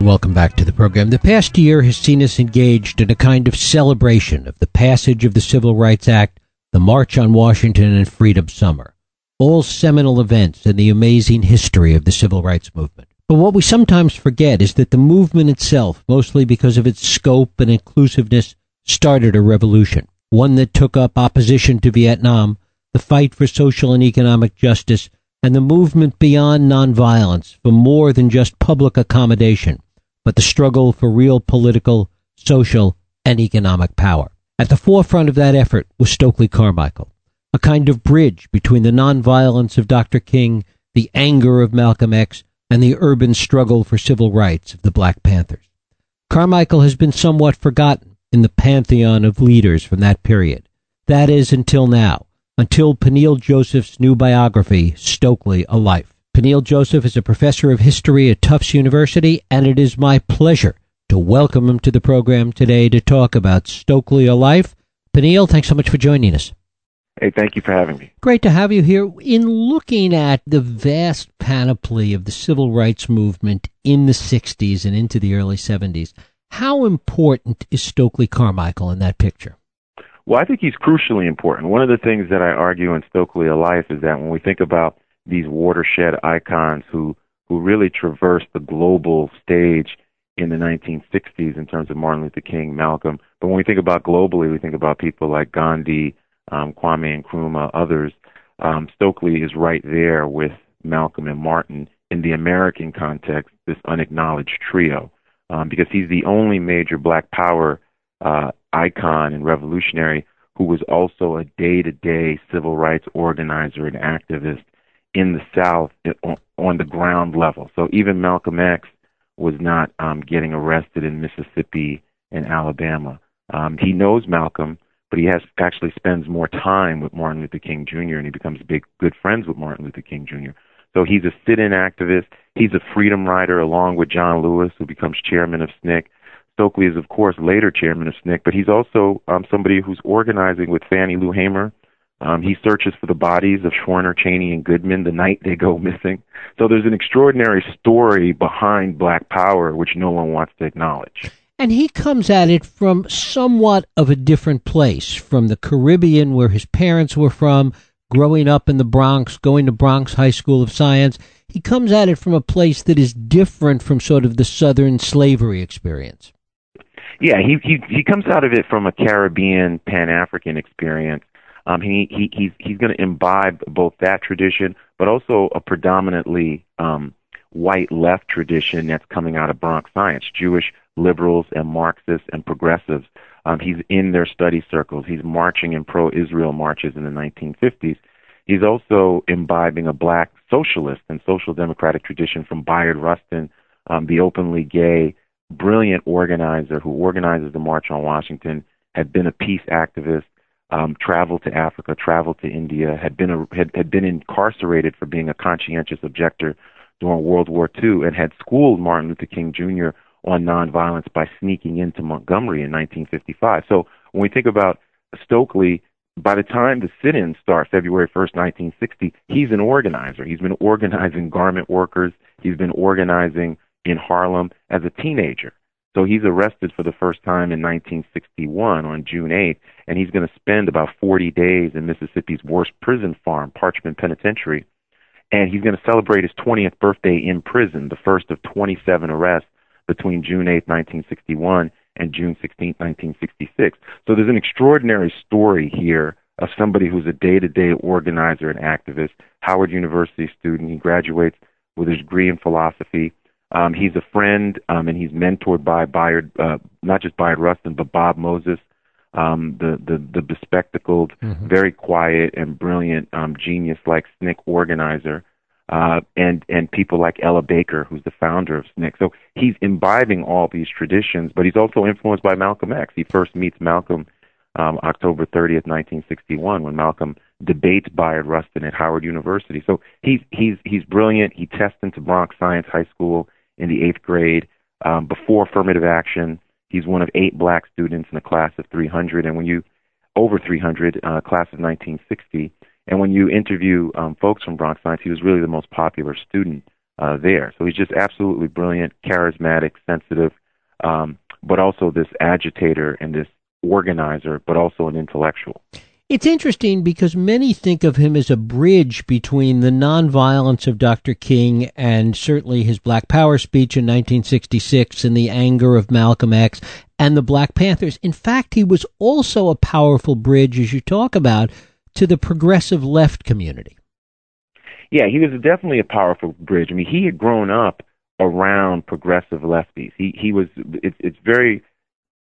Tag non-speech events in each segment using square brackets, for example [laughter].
Welcome back to the program. The past year has seen us engaged in a kind of celebration of the passage of the Civil Rights Act, the March on Washington, and Freedom Summer. All seminal events in the amazing history of the civil rights movement. But what we sometimes forget is that the movement itself, mostly because of its scope and inclusiveness, started a revolution. One that took up opposition to Vietnam, the fight for social and economic justice, and the movement beyond nonviolence for more than just public accommodation but the struggle for real political, social, and economic power. At the forefront of that effort was Stokely Carmichael, a kind of bridge between the nonviolence of Dr. King, the anger of Malcolm X, and the urban struggle for civil rights of the Black Panthers. Carmichael has been somewhat forgotten in the pantheon of leaders from that period. That is, until now, until Peniel Joseph's new biography, Stokely, A Life. Peniel Joseph is a professor of history at Tufts University, and it is my pleasure to welcome him to the program today to talk about Stokely a Life. Peniel, thanks so much for joining us. Hey, thank you for having me. Great to have you here. In looking at the vast panoply of the civil rights movement in the 60s and into the early 70s, how important is Stokely Carmichael in that picture? Well, I think he's crucially important. One of the things that I argue in Stokely a Life is that when we think about these watershed icons who who really traversed the global stage in the 1960s in terms of Martin Luther King, Malcolm. But when we think about globally, we think about people like Gandhi, um, Kwame Nkrumah, others. Um, Stokely is right there with Malcolm and Martin in the American context, this unacknowledged trio, um, because he's the only major Black Power uh, icon and revolutionary who was also a day-to-day civil rights organizer and activist in the South on, the ground level. So even Malcolm X was not um, getting arrested in Mississippi and Alabama. Um, he knows Malcolm, but he has actually spends more time with Martin Luther King Jr. and he becomes big good friends with Martin Luther King Jr. So he's a sit-in activist. He's a freedom rider along with John Lewis, who becomes chairman of SNCC. Stokely is, of course, later chairman of SNCC, but he's also um, somebody who's organizing with Fannie Lou Hamer um, he searches for the bodies of Schwerner, Chaney, and Goodman the night they go missing. So there's an extraordinary story behind Black Power, which no one wants to acknowledge. And he comes at it from somewhat of a different place, from the Caribbean, where his parents were from, growing up in the Bronx, going to Bronx High School of Science. He comes at it from a place that is different from sort of the Southern slavery experience. Yeah, he he he comes out of it from a Caribbean Pan African experience um, he, he he's he's going to imbibe both that tradition, but also a predominantly um, white left tradition that's coming out of Bronx science, Jewish liberals and Marxists and progressives. Um, he's in their study circles. He's marching in pro-Israel marches in the 1950s. He's also imbibing a black socialist and social democratic tradition from Bayard Rustin, um, the openly gay, brilliant organizer who organizes the March on Washington, had been a peace activist, um, traveled to Africa, traveled to India, had been a, had, had been incarcerated for being a conscientious objector during World War II, and had schooled Martin Luther King Jr. on nonviolence by sneaking into Montgomery in 1955. So when we think about Stokely, by the time the sit-ins start, February 1st, 1960, he's an organizer. He's been organizing garment workers. He's been organizing in Harlem as a teenager. So he's arrested for the first time in 1961 on June 8th, and he's going to spend about 40 days in Mississippi's worst prison farm, Parchman Penitentiary. And he's going to celebrate his 20th birthday in prison, the first of 27 arrests between June 8, 1961 and June 16, 1966. So there's an extraordinary story here of somebody who's a day-to-day organizer and activist, Howard University student. He graduates with a degree in philosophy um, he's a friend, um, and he's mentored by Bayard, uh, not just Bayard Rustin, but Bob Moses, um, the, the, the bespectacled, mm-hmm. very quiet and brilliant um, genius like SNCC organizer, uh, and, and people like Ella Baker, who's the founder of SNCC. So he's imbibing all these traditions, but he's also influenced by Malcolm X. He first meets Malcolm um, October 30th, 1961, when Malcolm debates Bayard Rustin at Howard University. So he's he's he's brilliant. He tests into Bronx Science High School in the eighth grade. Um, before affirmative action, he's one of eight black students in a class of 300, and when you over 300, uh, class of 1960, and when you interview um, folks from Bronx Science, he was really the most popular student uh, there. So he's just absolutely brilliant, charismatic, sensitive, um, but also this agitator and this organizer, but also an intellectual. It's interesting because many think of him as a bridge between the nonviolence of Dr. King and certainly his Black Power speech in 1966 and the anger of Malcolm X and the Black Panthers. In fact, he was also a powerful bridge, as you talk about, to the progressive left community. Yeah, he was definitely a powerful bridge. I mean, he had grown up around progressive lefties. He he was. It's it's very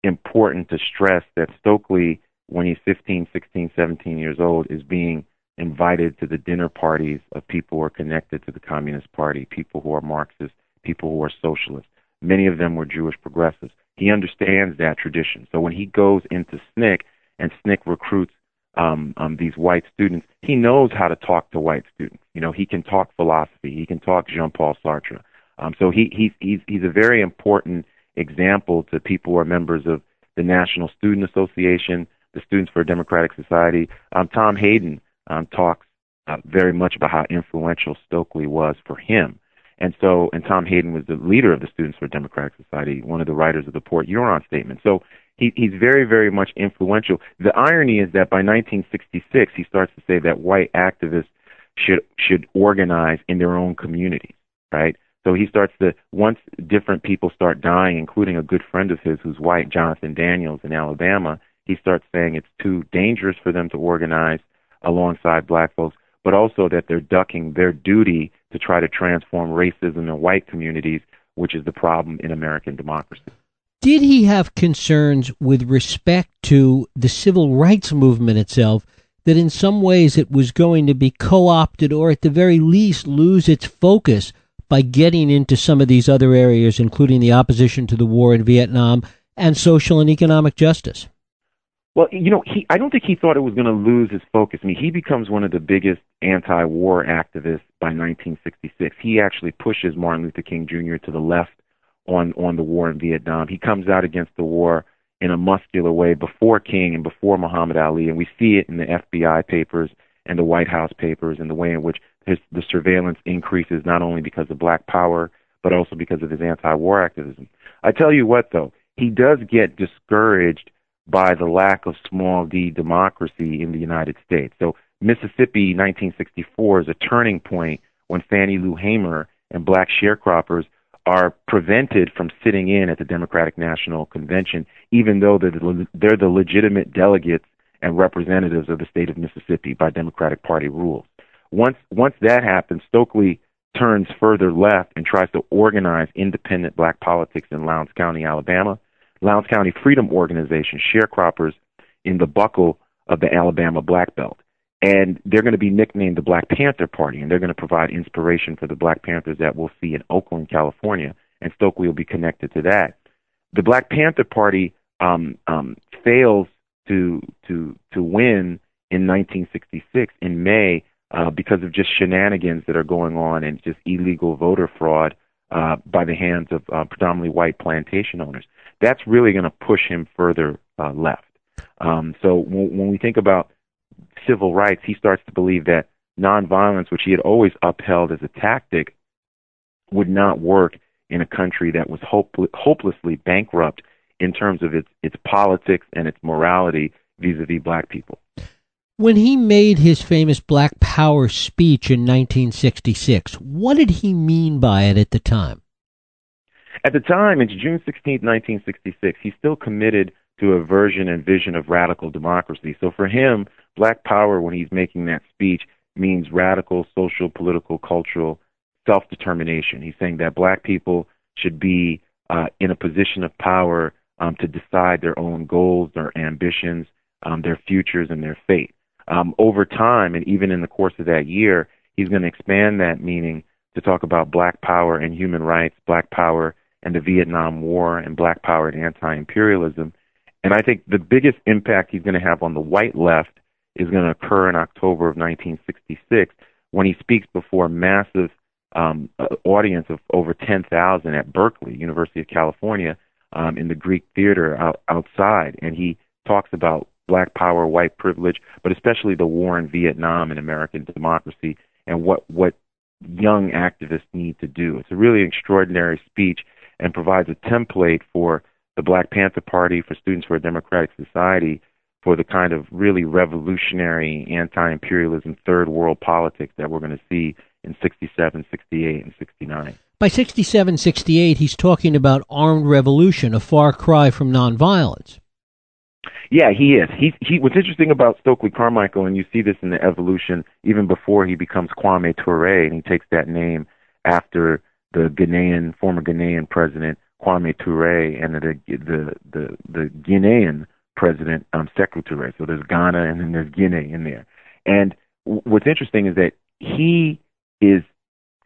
important to stress that Stokely when he's 15, 16, 17 years old is being invited to the dinner parties of people who are connected to the Communist Party, people who are Marxists, people who are socialists. Many of them were Jewish progressives. He understands that tradition. So when he goes into SNCC and SNCC recruits um, um, these white students, he knows how to talk to white students. You know, he can talk philosophy. He can talk Jean-Paul Sartre. Um, so he, he's, he's, he's a very important example to people who are members of the National Student Association, the Students for a Democratic Society. Um, Tom Hayden um, talks uh, very much about how influential Stokely was for him. And so, and Tom Hayden was the leader of the Students for a Democratic Society, one of the writers of the Port Huron Statement. So he, he's very, very much influential. The irony is that by 1966, he starts to say that white activists should should organize in their own communities, right? So he starts to once different people start dying, including a good friend of his who's white, Jonathan Daniels in Alabama he starts saying it's too dangerous for them to organize alongside black folks, but also that they're ducking their duty to try to transform racism in white communities, which is the problem in American democracy. Did he have concerns with respect to the civil rights movement itself? That in some ways it was going to be co opted or at the very least lose its focus by getting into some of these other areas, including the opposition to the war in Vietnam and social and economic justice? Well, you know, he I don't think he thought it was going to lose his focus. I mean, he becomes one of the biggest anti-war activists by 1966. He actually pushes Martin Luther King Jr. to the left on on the war in Vietnam. He comes out against the war in a muscular way before King and before Muhammad Ali, and we see it in the FBI papers and the White House papers and the way in which his, the surveillance increases not only because of Black Power but also because of his anti-war activism. I tell you what, though, he does get discouraged by the lack of small d democracy in the United States. So Mississippi 1964 is a turning point when Fannie Lou Hamer and black sharecroppers are prevented from sitting in at the Democratic National Convention, even though they're the, they're the legitimate delegates and representatives of the state of Mississippi by Democratic Party rules. Once once that happens, Stokely turns further left and tries to organize independent black politics in Lowndes County, Alabama. Lowndes County Freedom Organization, sharecroppers in the buckle of the Alabama Black Belt. And they're going to be nicknamed the Black Panther Party, and they're going to provide inspiration for the Black Panthers that we'll see in Oakland, California, and Stokely will be connected to that. The Black Panther Party um, um, fails to to to win in 1966 in May uh, because of just shenanigans that are going on and just illegal voter fraud uh, by the hands of uh, predominantly white plantation owners that's really going to push him further uh, left. Um, so w- when we think about civil rights, he starts to believe that nonviolence, which he had always upheld as a tactic, would not work in a country that was hope- hopelessly bankrupt in terms of its its politics and its morality vis-a-vis black people. When he made his famous Black Power speech in 1966, what did he mean by it at the time? At the time, it's June 16, 1966, he's still committed to a version and vision of radical democracy. So for him, black power, when he's making that speech, means radical social, political, cultural self determination. He's saying that black people should be uh, in a position of power um, to decide their own goals, their ambitions, um, their futures, and their fate. Um, over time, and even in the course of that year, he's going to expand that meaning to talk about black power and human rights, black power and the Vietnam War and black power and anti imperialism. And I think the biggest impact he's going to have on the white left is going to occur in October of 1966 when he speaks before a massive um, audience of over 10,000 at Berkeley, University of California, um, in the Greek theater out, outside. And he talks about black power, white privilege, but especially the war in Vietnam and American democracy and what, what young activists need to do. It's a really extraordinary speech and provides a template for the Black Panther Party, for Students for a Democratic Society, for the kind of really revolutionary anti-imperialism third world politics that we're going to see in 67, 68, and 69. By 67, 68, he's talking about armed revolution, a far cry from nonviolence. Yeah, he is. He he. What's interesting about Stokely Carmichael, and you see this in the evolution even before he becomes Kwame Ture, and he takes that name after the Ghanaian former Ghanaian president Kwame Ture and the the the the Guinean president um, Sekou Touré. So there's Ghana and then there's Guinea in there. And what's interesting is that he is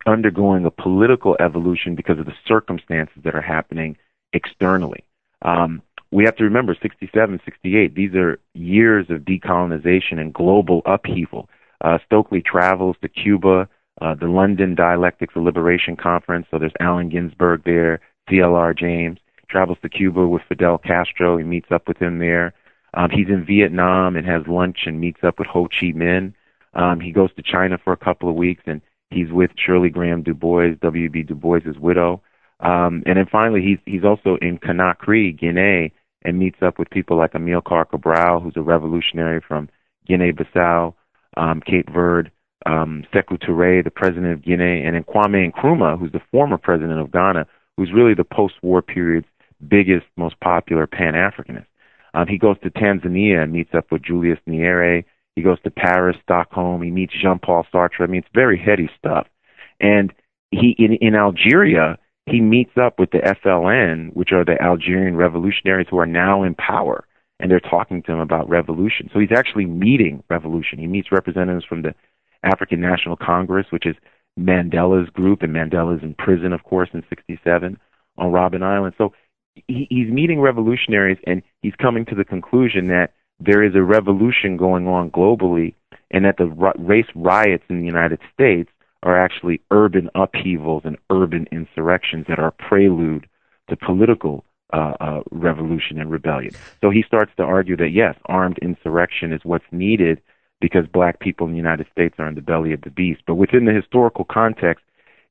undergoing a political evolution because of the circumstances that are happening externally. Um, we have to remember 67, 68, these are years of decolonization and global upheaval. Uh, Stokely travels to Cuba, uh, the London Dialectics of Liberation Conference, so there's Allen Ginsberg there, C.L.R. James, travels to Cuba with Fidel Castro, he meets up with him there. Um, he's in Vietnam and has lunch and meets up with Ho Chi Minh. Um, he goes to China for a couple of weeks and he's with Shirley Graham Du Bois, W.B. Du Bois's widow. Um, and then finally, he's he's also in Conakry, Guinea, and meets up with people like Amilcar Cabral, who's a revolutionary from Guinea-Bissau, um, Cape Verde, um, Sekou Touré, the president of Guinea, and then Kwame Nkrumah, who's the former president of Ghana, who's really the post-war period's biggest, most popular Pan-Africanist. Um, he goes to Tanzania and meets up with Julius Nyerere. He goes to Paris, Stockholm. He meets Jean-Paul Sartre. I mean, it's very heady stuff. And he in in Algeria, he meets up with the FLN, which are the Algerian revolutionaries who are now in power, and they're talking to him about revolution. So he's actually meeting revolution. He meets representatives from the African National Congress, which is Mandela's group, and Mandela's in prison, of course, in '67 on Robben Island. So he, he's meeting revolutionaries, and he's coming to the conclusion that there is a revolution going on globally, and that the race riots in the United States are actually urban upheavals and urban insurrections that are prelude to political uh, uh, revolution and rebellion. So he starts to argue that yes, armed insurrection is what's needed because black people in the United States are in the belly of the beast. But within the historical context,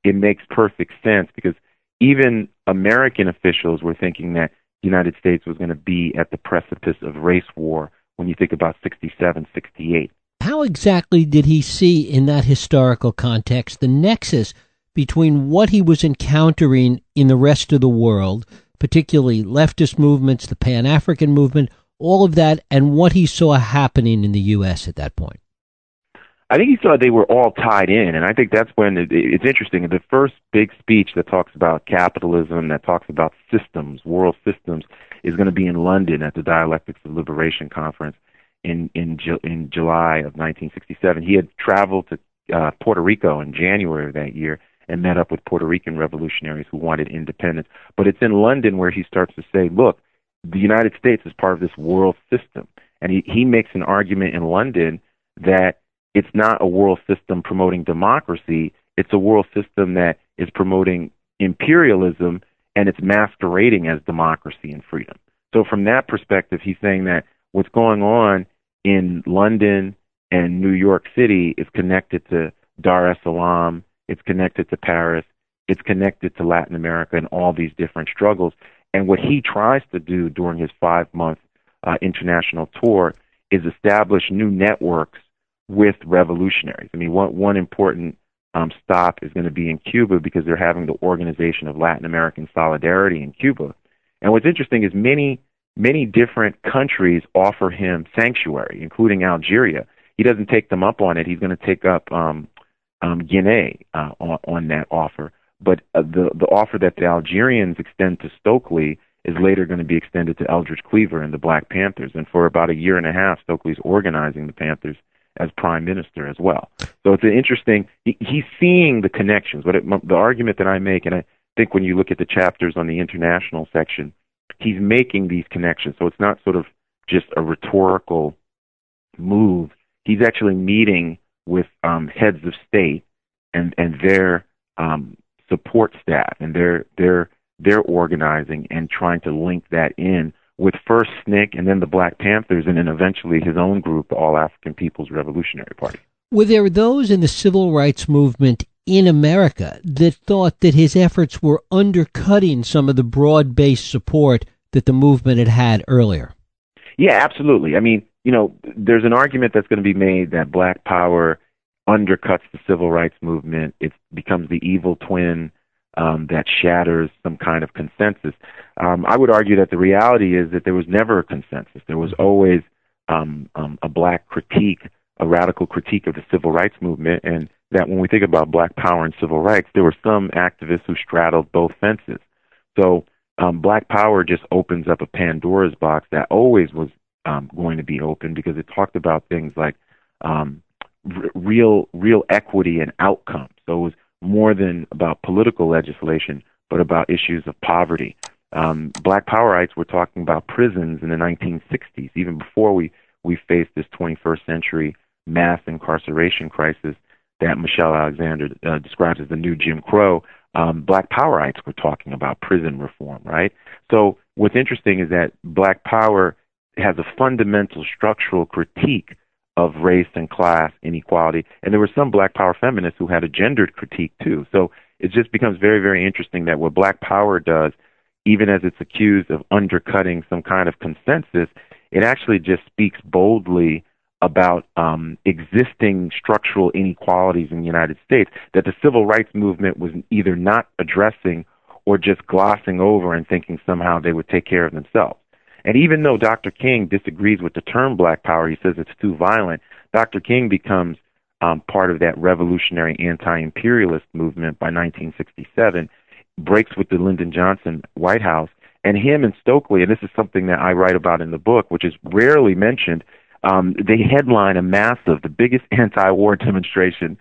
it makes perfect sense because even American officials were thinking that the United States was going to be at the precipice of race war when you think about 67, 68 how exactly did he see in that historical context the nexus between what he was encountering in the rest of the world, particularly leftist movements, the Pan African movement, all of that, and what he saw happening in the U.S. at that point? I think he saw they were all tied in, and I think that's when it, it's interesting. The first big speech that talks about capitalism, that talks about systems, world systems, is going to be in London at the Dialectics of Liberation Conference in in in July of 1967. He had traveled to uh, Puerto Rico in January of that year and met up with Puerto Rican revolutionaries who wanted independence. But it's in London where he starts to say, look, the United States is part of this world system. And he, he makes an argument in London that it's not a world system promoting democracy, it's a world system that is promoting imperialism and it's masquerading as democracy and freedom. So from that perspective, he's saying that what's going on in London and New York City is connected to Dar es Salaam, it's connected to Paris, it's connected to Latin America and all these different struggles. And what he tries to do during his five month uh, international tour is establish new networks with revolutionaries. I mean, one, one important um, stop is going to be in Cuba because they're having the Organization of Latin American Solidarity in Cuba. And what's interesting is many many different countries offer him sanctuary, including Algeria. He doesn't take them up on it. He's going to take up um, um, Guinea uh, on, on that offer. But uh, the the offer that the Algerians extend to Stokely is later going to be extended to Eldridge Cleaver and the Black Panthers. And for about a year and a half, Stokely's organizing the Panthers as prime minister as well. So it's an interesting. He, he's seeing the connections. But it, the argument that I make, and I think when you look at the chapters on the international section, he's making these connections. So it's not sort of just a rhetorical move. He's actually meeting with um, heads of state and and their um, support staff, and they're they're they're organizing and trying to link that in with first SNCC and then the Black Panthers, and then eventually his own group, the All African People's Revolutionary Party. Were there those in the civil rights movement in America that thought that his efforts were undercutting some of the broad based support that the movement had had earlier. Yeah, absolutely. I mean, you know, there's an argument that's going to be made that black power undercuts the civil rights movement. It becomes the evil twin um, that shatters some kind of consensus. Um, I would argue that the reality is that there was never a consensus. There was always um, um, a black critique, a radical critique of the civil rights movement, and that when we think about black power and civil rights, there were some activists who straddled both fences. So um, black power just opens up a Pandora's box that always was um, going to be open because it talked about things like um, r- real real equity and outcome. So it was more than about political legislation, but about issues of poverty. Um, black powerites were talking about prisons in the 1960s, even before we we faced this 21st century mass incarceration crisis that Michelle Alexander uh, describes as the new Jim Crow. Um, black powerites were talking about prison reform, right? So what's interesting is that black power has a fundamental structural critique of race and class inequality. And there were some black power feminists who had a gendered critique too. So it just becomes very, very interesting that what black power does, even as it's accused of undercutting some kind of consensus, it actually just speaks boldly about um, existing structural inequalities in the United States that the civil rights movement was either not addressing or just glossing over and thinking somehow they would take care of themselves. And even though Dr. King disagrees with the term black power, he says it's too violent, Dr. King becomes um, part of that revolutionary anti imperialist movement by 1967, breaks with the Lyndon Johnson White House, and him and Stokely, and this is something that I write about in the book, which is rarely mentioned, um, they headline a massive, the biggest [laughs] anti war demonstration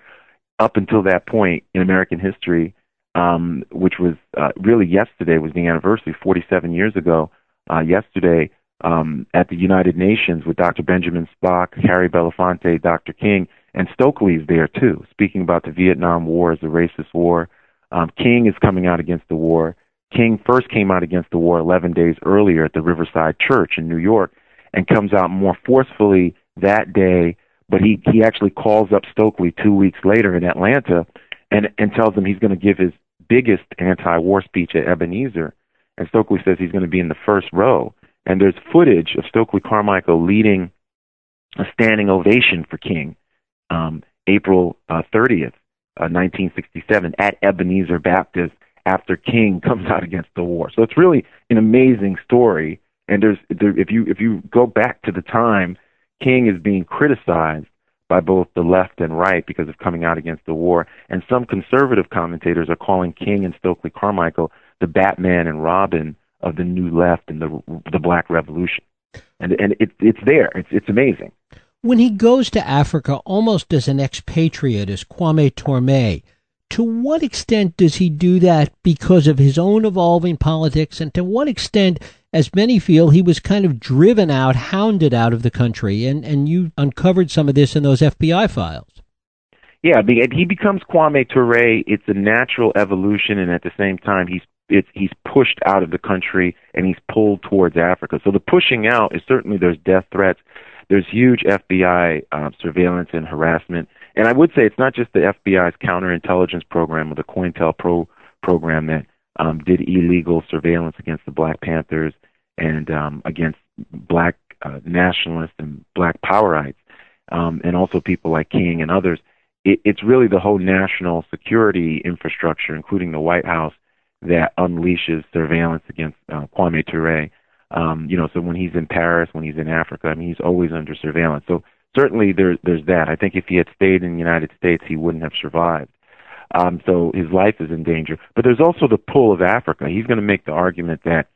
up until that point in American history, um, which was uh, really yesterday was the anniversary, 47 years ago uh, yesterday um, at the United Nations with Dr. Benjamin Spock, Harry Belafonte, Dr. King, and Stokely's there too, speaking about the Vietnam War as a racist war. Um, King is coming out against the war. King first came out against the war 11 days earlier at the Riverside Church in New York and comes out more forcefully that day. But he, he actually calls up Stokely two weeks later in Atlanta and, and tells him he's going to give his biggest anti war speech at Ebenezer and Stokely says he's going to be in the first row. And there's footage of Stokely Carmichael leading a standing ovation for King um, April uh, 30th, uh, 1967, at Ebenezer Baptist after King comes [laughs] out against the war. So it's really an amazing story. And there's there, if you if you go back to the time, King is being criticized by both the left and right because of coming out against the war. And some conservative commentators are calling King and Stokely Carmichael the Batman and Robin of the new left and the the Black Revolution, and and it, it's there. It's it's amazing. When he goes to Africa, almost as an expatriate, as Kwame Ture, to what extent does he do that because of his own evolving politics, and to what extent, as many feel, he was kind of driven out, hounded out of the country? And and you uncovered some of this in those FBI files. Yeah, he becomes Kwame Ture. It's a natural evolution, and at the same time, he's he's pushed out of the country and he's pulled towards Africa. So the pushing out is certainly there's death threats, there's huge FBI uh, surveillance and harassment, and I would say it's not just the FBI's counterintelligence program or the COINTELPRO program that um, did illegal surveillance against the Black Panthers and um, against Black uh, nationalists and Black powerites, um, and also people like King and others. It, it's really the whole national security infrastructure, including the White House that unleashes surveillance against uh, Kwame Ture. Um, you know, so when he's in Paris, when he's in Africa, I mean, he's always under surveillance. So certainly there, there's that. I think if he had stayed in the United States, he wouldn't have survived. Um, so his life is in danger. But there's also the pull of Africa. He's going to make the argument that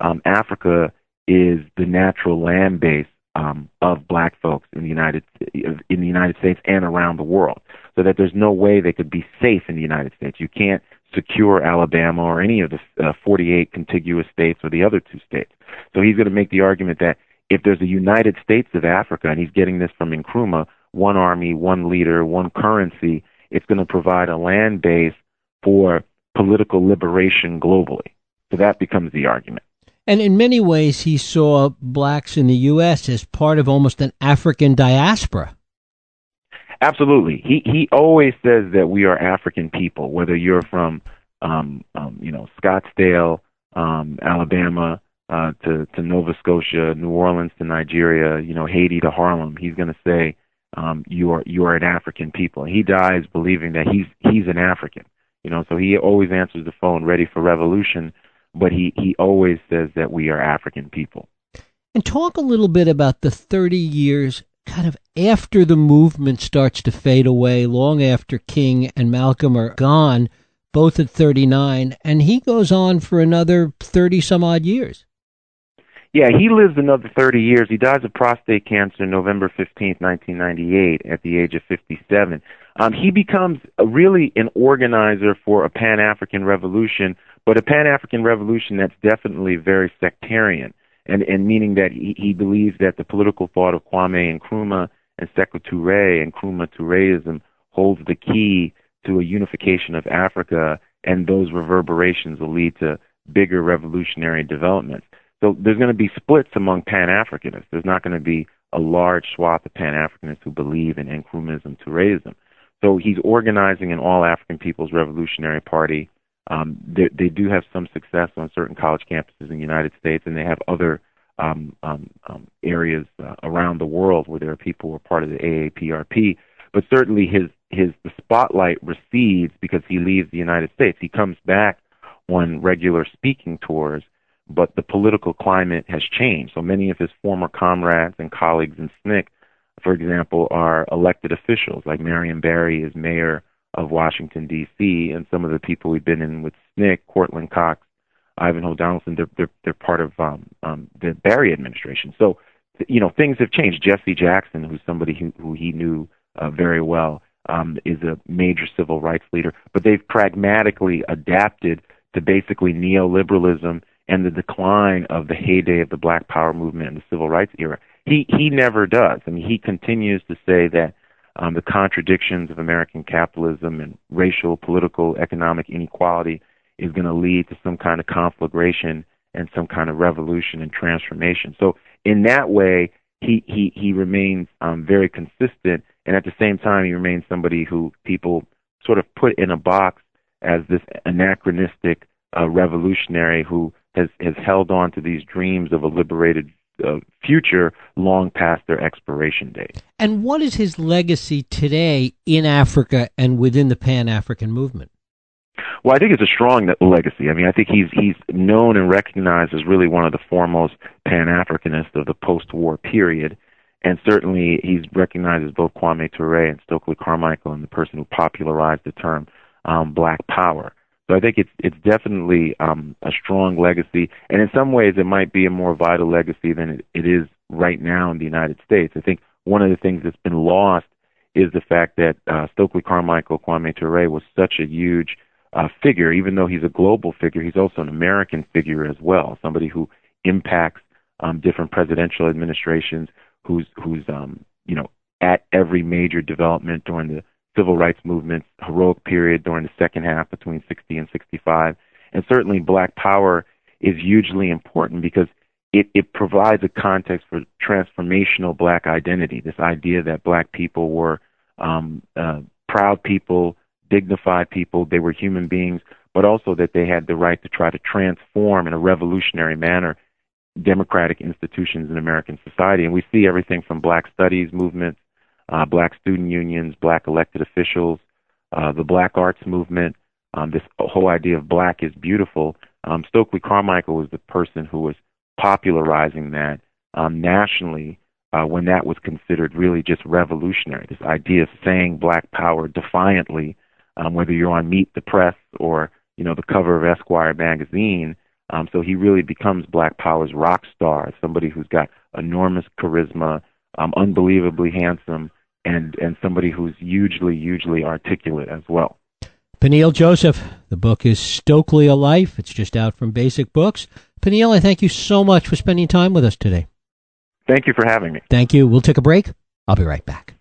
um, Africa is the natural land base um, of black folks in the United in the United States and around the world, so that there's no way they could be safe in the United States. You can't secure Alabama or any of the uh, 48 contiguous states or the other two states. So he's going to make the argument that if there's a United States of Africa, and he's getting this from Nkrumah, one army, one leader, one currency, it's going to provide a land base for political liberation globally. So that becomes the argument. And in many ways, he saw blacks in the U.S. as part of almost an African diaspora. Absolutely. He he always says that we are African people, whether you're from um, um, you know Scottsboro, um, Alabama, uh, to to Nova Scotia, New Orleans to Nigeria, you know Haiti to Harlem. He's going to say um, you are you are an African people. He dies believing that he's he's an African. You know, so he always answers the phone ready for revolution, but he he always says that we are African people. And talk a little bit about the 30 years kind of after the movement starts to fade away, long after King and Malcolm are gone, both at 39, and he goes on for another 30 some odd years. Yeah, he lives another 30 years. He dies of prostate cancer November 15th, 1998, at the age of 57. Um, he becomes a, really an organizer for a Pan African revolution, but a Pan African revolution that's definitely very sectarian and, and meaning that he, he believes that the political thought of Kwame Nkrumah and Sekou Touré and Nkrumah Touréism holds the key to a unification of Africa, and those reverberations will lead to bigger revolutionary developments. So there's going to be splits among Pan Africanists. There's not going to be a large swath of Pan Africanists who believe in Nkrumahism, Touréism. So he's organizing an all African People's Revolutionary Party um, they, they do have some success on certain college campuses in the United States, and they have other um, um, um, areas uh, around the world where there are people who are part of the AAPRP. But certainly, his his the spotlight recedes because he leaves the United States. He comes back on regular speaking tours, but the political climate has changed. So many of his former comrades and colleagues in SNCC, for example, are elected officials. Like Marion Barry is mayor of Washington D.C. and some of the people we've been in with SNCC, Courtland Cox, Ivanhoe Donaldson, they're they're, they're part of um, um, the Barry administration. So, you know, things have changed. Jesse Jackson, who's somebody who, who he knew uh, very well, um, is a major civil rights leader. But they've pragmatically adapted to basically neoliberalism and the decline of the heyday of the Black Power movement and the civil rights era. He he never does. I mean, he continues to say that um, the contradictions of American capitalism and racial, political, economic inequality is going to lead to some kind of conflagration and some kind of revolution and transformation. So in that way, he he he remains um, very consistent, and at the same time, he remains somebody who people sort of put in a box as this anachronistic uh, revolutionary who has has held on to these dreams of a liberated uh, future long past their expiration date. And what is his legacy today in Africa and within the Pan African movement? Well, I think it's a strong legacy. I mean, I think he's he's known and recognized as really one of the foremost Pan Africanists of the post-war period, and certainly he's recognized as both Kwame Ture and Stokely Carmichael and the person who popularized the term um, Black Power. So I think it's it's definitely um, a strong legacy, and in some ways it might be a more vital legacy than it, it is right now in the United States. I think one of the things that's been lost is the fact that uh, Stokely Carmichael Kwame Ture was such a huge uh, figure. Even though he's a global figure, he's also an American figure as well. Somebody who impacts um, different presidential administrations, who's who's um, you know at every major development during the civil rights movement's heroic period during the second half between 60 and 65. And certainly black power is hugely important because it, it provides a context for transformational black identity, this idea that black people were um, uh, proud people, dignified people, they were human beings, but also that they had the right to try to transform in a revolutionary manner democratic institutions in American society. And we see everything from black studies movements uh, black student unions, black elected officials, uh, the black arts movement, um, this whole idea of black is beautiful. Um, Stokely Carmichael was the person who was popularizing that um, nationally uh, when that was considered really just revolutionary. This idea of saying black power defiantly, um, whether you're on Meet the Press or you know the cover of Esquire magazine. Um, so he really becomes Black Power's rock star, somebody who's got enormous charisma, um, unbelievably handsome, and and somebody who's hugely hugely articulate as well. Peniel Joseph, the book is Stokely a Life. It's just out from Basic Books. Peniel, I thank you so much for spending time with us today. Thank you for having me. Thank you. We'll take a break. I'll be right back.